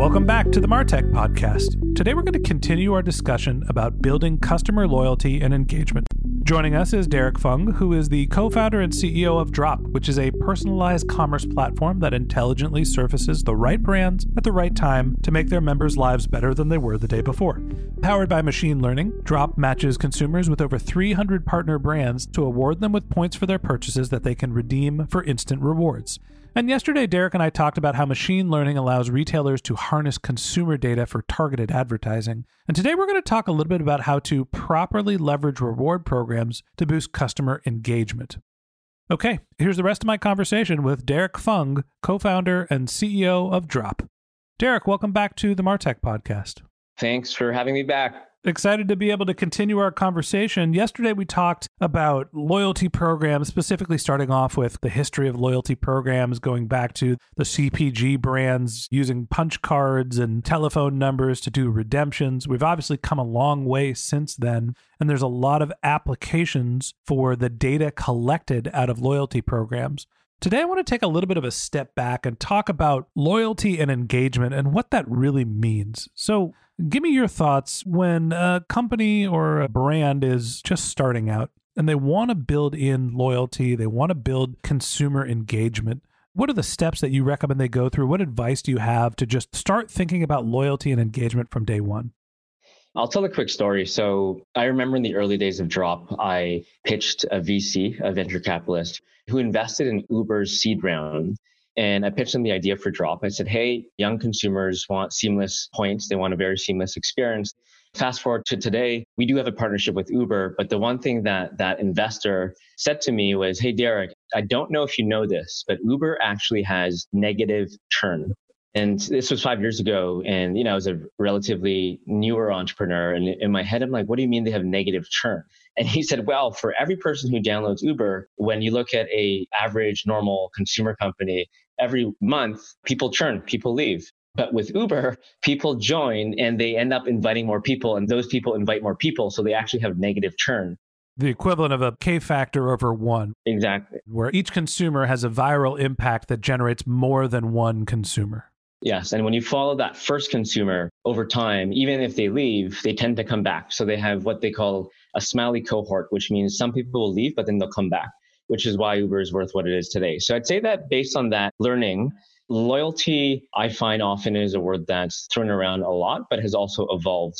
Welcome back to the Martech Podcast. Today we're going to continue our discussion about building customer loyalty and engagement. Joining us is Derek Fung, who is the co founder and CEO of Drop, which is a personalized commerce platform that intelligently surfaces the right brands at the right time to make their members' lives better than they were the day before. Powered by machine learning, Drop matches consumers with over 300 partner brands to award them with points for their purchases that they can redeem for instant rewards. And yesterday, Derek and I talked about how machine learning allows retailers to harness consumer data for targeted advertising. And today, we're going to talk a little bit about how to properly leverage reward programs to boost customer engagement. Okay, here's the rest of my conversation with Derek Fung, co founder and CEO of Drop. Derek, welcome back to the Martech podcast. Thanks for having me back excited to be able to continue our conversation. Yesterday, we talked about loyalty programs, specifically starting off with the history of loyalty programs, going back to the CPG brands using punch cards and telephone numbers to do redemptions. We've obviously come a long way since then, and there's a lot of applications for the data collected out of loyalty programs. Today, I want to take a little bit of a step back and talk about loyalty and engagement and what that really means. So, Give me your thoughts when a company or a brand is just starting out and they want to build in loyalty, they want to build consumer engagement. What are the steps that you recommend they go through? What advice do you have to just start thinking about loyalty and engagement from day one? I'll tell a quick story. So, I remember in the early days of Drop, I pitched a VC, a venture capitalist, who invested in Uber's seed round. And I pitched them the idea for Drop. I said, hey, young consumers want seamless points, they want a very seamless experience. Fast forward to today, we do have a partnership with Uber, but the one thing that that investor said to me was, "Hey Derek, I don't know if you know this, but Uber actually has negative churn." And this was 5 years ago and you know, I was a relatively newer entrepreneur and in my head I'm like, "What do you mean they have negative churn?" And he said, well, for every person who downloads Uber, when you look at a average normal consumer company, every month people churn, people leave. But with Uber, people join and they end up inviting more people, and those people invite more people. So they actually have negative churn. The equivalent of a K factor over one. Exactly. Where each consumer has a viral impact that generates more than one consumer. Yes. And when you follow that first consumer over time, even if they leave, they tend to come back. So they have what they call a smiley cohort, which means some people will leave, but then they'll come back which is why Uber is worth what it is today. So I'd say that based on that learning, loyalty, I find often is a word that's thrown around a lot, but has also evolved.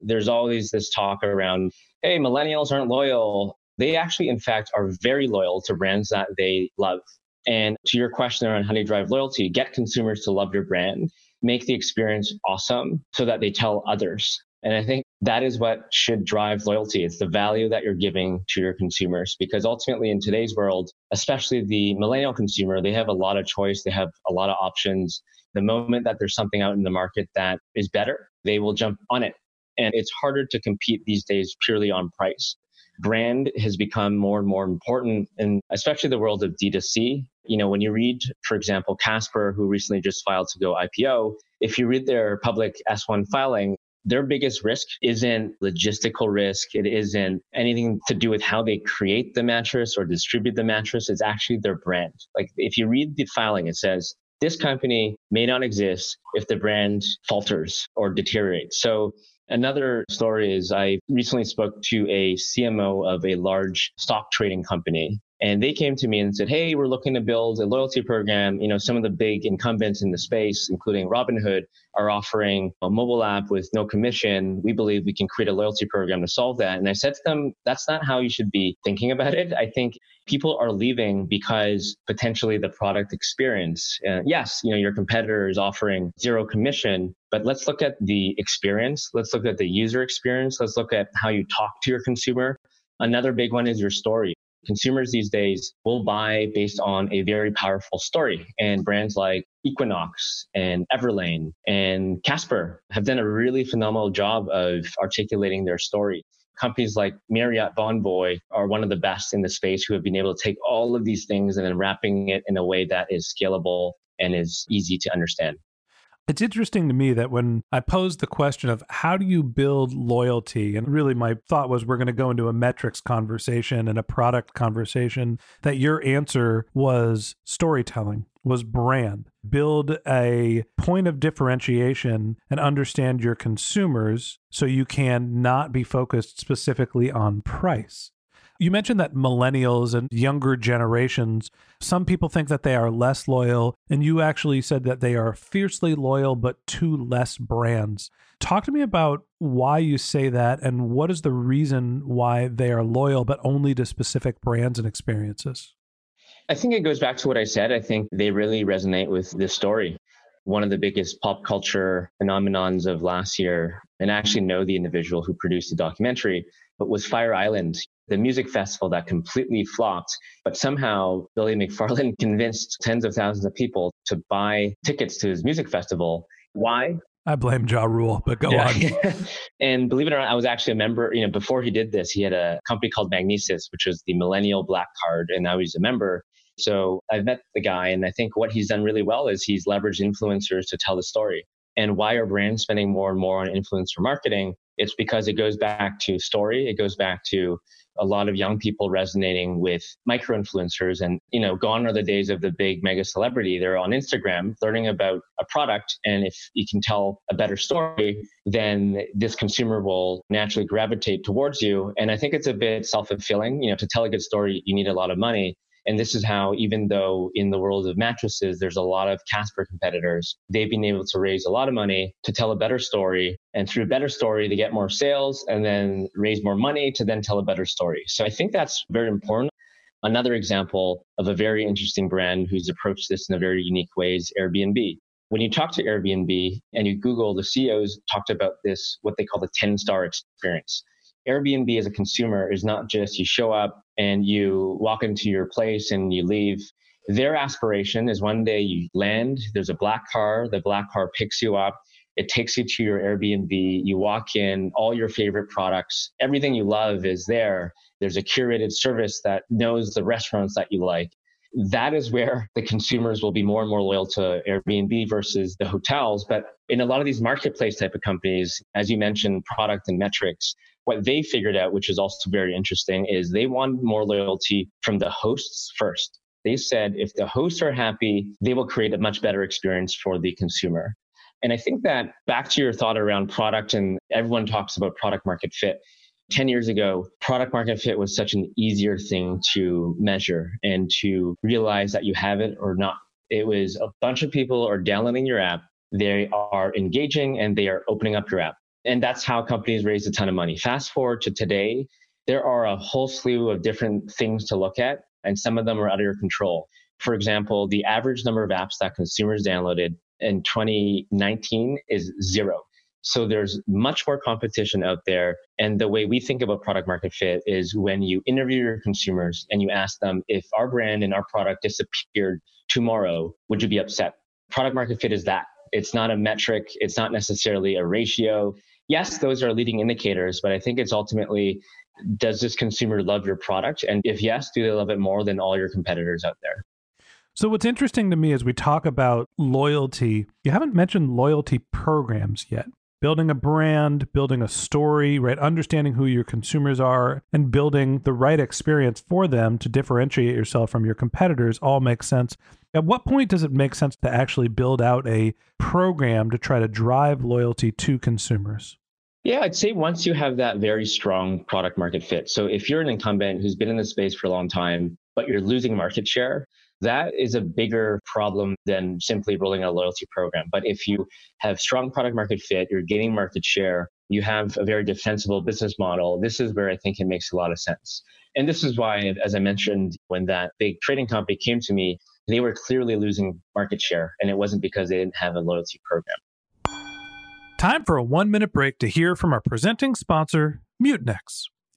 There's always this talk around, hey, millennials aren't loyal. They actually, in fact, are very loyal to brands that they love. And to your question around how do you drive loyalty, get consumers to love your brand, make the experience awesome so that they tell others. And I think that is what should drive loyalty. It's the value that you're giving to your consumers because ultimately in today's world, especially the millennial consumer, they have a lot of choice. They have a lot of options. The moment that there's something out in the market that is better, they will jump on it. And it's harder to compete these days purely on price. Brand has become more and more important, and especially the world of D2C. You know, when you read, for example, Casper, who recently just filed to go IPO, if you read their public S1 filing, their biggest risk isn't logistical risk. It isn't anything to do with how they create the mattress or distribute the mattress. It's actually their brand. Like if you read the filing, it says this company may not exist if the brand falters or deteriorates. So Another story is I recently spoke to a CMO of a large stock trading company and they came to me and said, Hey, we're looking to build a loyalty program. You know, some of the big incumbents in the space, including Robinhood, are offering a mobile app with no commission. We believe we can create a loyalty program to solve that. And I said to them, that's not how you should be thinking about it. I think people are leaving because potentially the product experience. Uh, yes, you know, your competitor is offering zero commission, but let's look at the experience. Let's look at the user experience. Let's look at how you talk to your consumer. Another big one is your story consumers these days will buy based on a very powerful story. And brands like Equinox and Everlane and Casper have done a really phenomenal job of articulating their story. Companies like Marriott Bonvoy are one of the best in the space who have been able to take all of these things and then wrapping it in a way that is scalable and is easy to understand. It's interesting to me that when I posed the question of how do you build loyalty, and really my thought was we're going to go into a metrics conversation and a product conversation, that your answer was storytelling, was brand. Build a point of differentiation and understand your consumers so you can not be focused specifically on price. You mentioned that millennials and younger generations, some people think that they are less loyal, and you actually said that they are fiercely loyal but to less brands. Talk to me about why you say that and what is the reason why they are loyal but only to specific brands and experiences. I think it goes back to what I said. I think they really resonate with this story. One of the biggest pop culture phenomenons of last year, and I actually know the individual who produced the documentary, but was Fire Island the music festival that completely flopped. But somehow Billy McFarland convinced tens of thousands of people to buy tickets to his music festival. Why? I blame Ja Rule, but go yeah. on. and believe it or not, I was actually a member, you know, before he did this, he had a company called Magnises, which was the millennial black card, and now he's a member. So I've met the guy, and I think what he's done really well is he's leveraged influencers to tell the story. And why are brands spending more and more on influencer marketing? It's because it goes back to story. It goes back to a lot of young people resonating with micro influencers and you know gone are the days of the big mega celebrity. They're on instagram learning about a product. And if you can tell a better story then this consumer will naturally gravitate towards you. And i think it's a bit self-fulfilling. You know to tell a good story you need a lot of money and this is how, even though in the world of mattresses, there's a lot of Casper competitors, they've been able to raise a lot of money to tell a better story. And through a better story, to get more sales and then raise more money to then tell a better story. So I think that's very important. Another example of a very interesting brand who's approached this in a very unique way is Airbnb. When you talk to Airbnb and you Google, the CEOs talked about this, what they call the 10 star experience. Airbnb as a consumer is not just you show up and you walk into your place and you leave. Their aspiration is one day you land, there's a black car, the black car picks you up, it takes you to your Airbnb, you walk in, all your favorite products, everything you love is there. There's a curated service that knows the restaurants that you like. That is where the consumers will be more and more loyal to Airbnb versus the hotels. But in a lot of these marketplace type of companies, as you mentioned, product and metrics, what they figured out, which is also very interesting, is they want more loyalty from the hosts first. They said if the hosts are happy, they will create a much better experience for the consumer. And I think that back to your thought around product, and everyone talks about product market fit. 10 years ago, product market fit was such an easier thing to measure and to realize that you have it or not. It was a bunch of people are downloading your app, they are engaging, and they are opening up your app. And that's how companies raise a ton of money. Fast forward to today, there are a whole slew of different things to look at, and some of them are out of your control. For example, the average number of apps that consumers downloaded in 2019 is zero. So there's much more competition out there. And the way we think about product market fit is when you interview your consumers and you ask them if our brand and our product disappeared tomorrow, would you be upset? Product market fit is that. It's not a metric. It's not necessarily a ratio yes, those are leading indicators, but I think it's ultimately does this consumer love your product? And if yes, do they love it more than all your competitors out there? So, what's interesting to me as we talk about loyalty, you haven't mentioned loyalty programs yet. Building a brand, building a story, right? Understanding who your consumers are and building the right experience for them to differentiate yourself from your competitors all makes sense. At what point does it make sense to actually build out a program to try to drive loyalty to consumers? Yeah, I'd say once you have that very strong product market fit. So if you're an incumbent who's been in the space for a long time, but you're losing market share, that is a bigger problem than simply rolling out a loyalty program. But if you have strong product market fit, you're gaining market share, you have a very defensible business model, this is where I think it makes a lot of sense. And this is why, as I mentioned, when that big trading company came to me, they were clearly losing market share, and it wasn't because they didn't have a loyalty program. Time for a one minute break to hear from our presenting sponsor, Mutinex.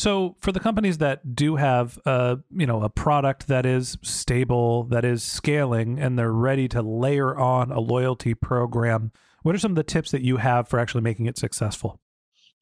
So for the companies that do have a you know a product that is stable, that is scaling, and they're ready to layer on a loyalty program, what are some of the tips that you have for actually making it successful?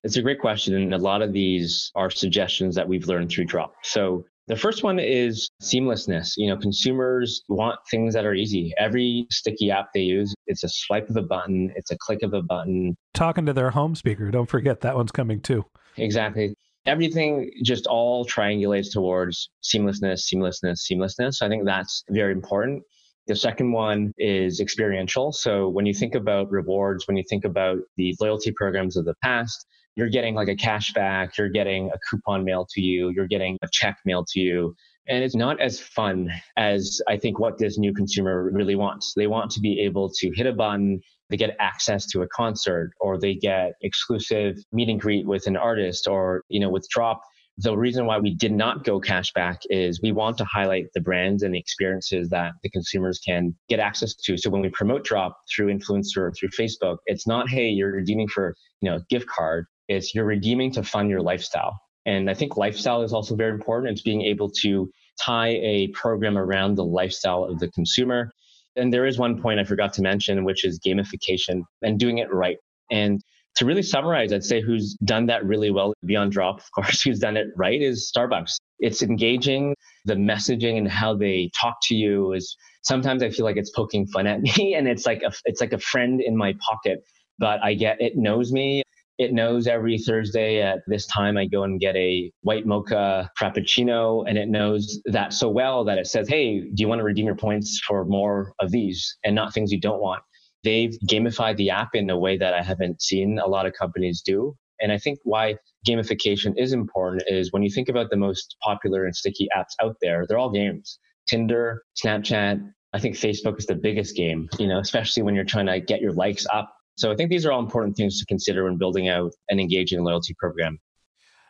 It's a great question. And a lot of these are suggestions that we've learned through Drop. So the first one is seamlessness. You know, consumers want things that are easy. Every sticky app they use, it's a swipe of a button, it's a click of a button. Talking to their home speaker, don't forget that one's coming too. Exactly. Everything just all triangulates towards seamlessness, seamlessness, seamlessness. So I think that's very important. The second one is experiential. So when you think about rewards, when you think about the loyalty programs of the past, you're getting like a cash back, you're getting a coupon mailed to you, you're getting a check mailed to you. And it's not as fun as I think what this new consumer really wants. They want to be able to hit a button, they get access to a concert, or they get exclusive meet and greet with an artist, or, you know, with Drop. The reason why we did not go cashback is we want to highlight the brands and the experiences that the consumers can get access to. So when we promote Drop through influencer, or through Facebook, it's not, hey, you're redeeming for, you know, gift card It's you're redeeming to fund your lifestyle. And I think lifestyle is also very important. It's being able to tie a program around the lifestyle of the consumer. And there is one point I forgot to mention, which is gamification and doing it right. And to really summarize, I'd say who's done that really well beyond drop, of course, who's done it right is Starbucks. It's engaging. The messaging and how they talk to you is sometimes I feel like it's poking fun at me and it's like a, it's like a friend in my pocket, but I get, it knows me. It knows every Thursday at this time I go and get a white mocha frappuccino, and it knows that so well that it says, Hey, do you want to redeem your points for more of these and not things you don't want? They've gamified the app in a way that I haven't seen a lot of companies do. And I think why gamification is important is when you think about the most popular and sticky apps out there, they're all games. Tinder, Snapchat, I think Facebook is the biggest game, you know, especially when you're trying to get your likes up so I think these are all important things to consider when building out an engaging loyalty program.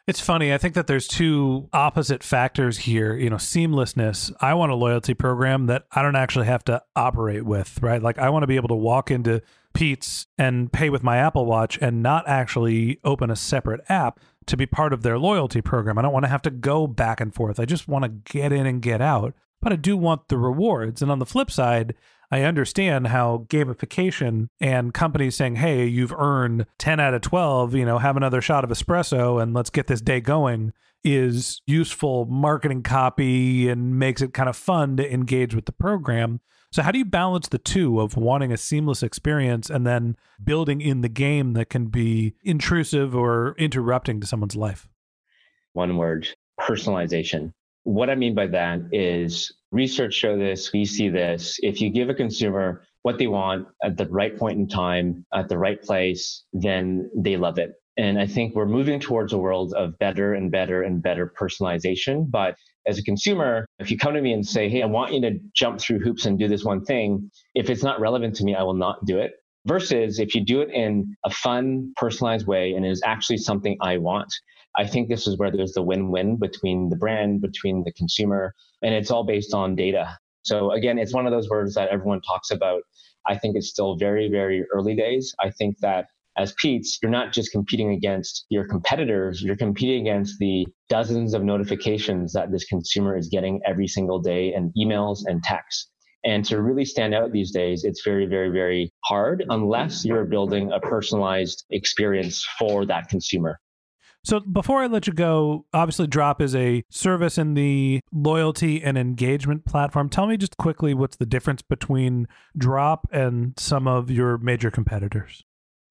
It's funny. I think that there's two opposite factors here. You know, seamlessness. I want a loyalty program that I don't actually have to operate with, right? Like I want to be able to walk into Peet's and pay with my Apple Watch and not actually open a separate app to be part of their loyalty program. I don't want to have to go back and forth. I just want to get in and get out, but I do want the rewards. And on the flip side, I understand how gamification and companies saying, hey, you've earned 10 out of 12, you know, have another shot of espresso and let's get this day going is useful marketing copy and makes it kind of fun to engage with the program. So, how do you balance the two of wanting a seamless experience and then building in the game that can be intrusive or interrupting to someone's life? One word personalization. What I mean by that is research show this, we see this. If you give a consumer what they want at the right point in time, at the right place, then they love it. And I think we're moving towards a world of better and better and better personalization. But as a consumer, if you come to me and say, Hey, I want you to jump through hoops and do this one thing, if it's not relevant to me, I will not do it. Versus if you do it in a fun, personalized way and it is actually something I want. I think this is where there's the win win between the brand, between the consumer, and it's all based on data. So again, it's one of those words that everyone talks about. I think it's still very, very early days. I think that as Peet's, you're not just competing against your competitors, you're competing against the dozens of notifications that this consumer is getting every single day and emails and texts. And to really stand out these days, it's very, very, very hard unless you're building a personalized experience for that consumer. So before I let you go, obviously Drop is a service in the loyalty and engagement platform. Tell me just quickly what's the difference between Drop and some of your major competitors.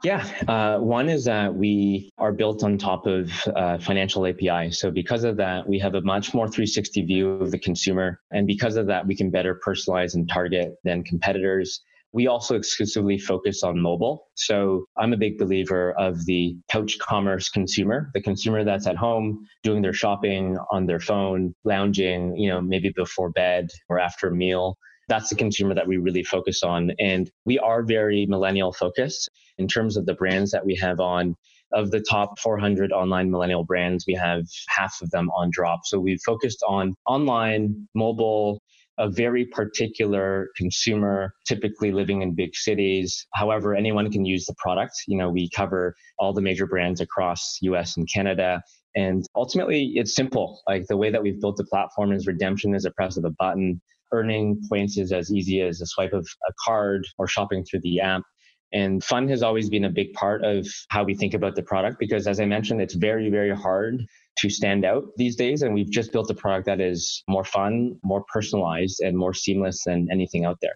Yeah, uh, one is that we are built on top of uh, financial API. So because of that, we have a much more 360 view of the consumer. And because of that, we can better personalize and target than competitors. We also exclusively focus on mobile. So I'm a big believer of the couch commerce consumer, the consumer that's at home doing their shopping on their phone, lounging, you know, maybe before bed or after a meal that's the consumer that we really focus on. And we are very millennial focused in terms of the brands that we have on. Of the top 400 online millennial brands, we have half of them on drop. So we've focused on online, mobile, a very particular consumer, typically living in big cities. However, anyone can use the product. You know, we cover all the major brands across US and Canada. And ultimately, it's simple. Like the way that we've built the platform is redemption is a press of a button earning points is as easy as a swipe of a card or shopping through the app. And fun has always been a big part of how we think about the product because, as I mentioned, it's very, very hard to stand out these days. And we've just built a product that is more fun, more personalized, and more seamless than anything out there.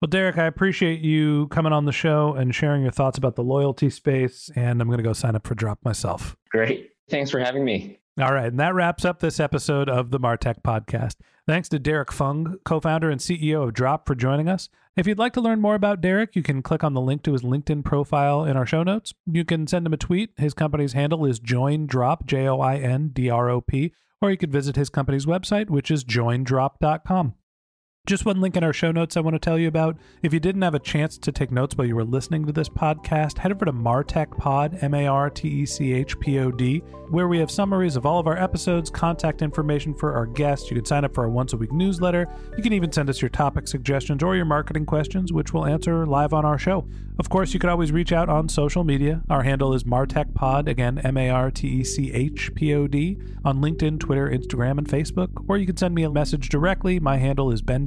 Well, Derek, I appreciate you coming on the show and sharing your thoughts about the loyalty space. And I'm going to go sign up for Drop myself. Great. Thanks for having me. All right. And that wraps up this episode of the Martech podcast. Thanks to Derek Fung, co founder and CEO of Drop, for joining us. If you'd like to learn more about Derek, you can click on the link to his LinkedIn profile in our show notes. You can send him a tweet. His company's handle is joindrop, J O I N D R O P, or you could visit his company's website, which is joindrop.com. Just one link in our show notes I want to tell you about. If you didn't have a chance to take notes while you were listening to this podcast, head over to Martech Pod, M A R T E C H P O D, where we have summaries of all of our episodes, contact information for our guests. You can sign up for our once a week newsletter. You can even send us your topic suggestions or your marketing questions, which we'll answer live on our show. Of course, you can always reach out on social media. Our handle is Martech Pod, again, M A R T E C H P O D, on LinkedIn, Twitter, Instagram, and Facebook. Or you can send me a message directly. My handle is Ben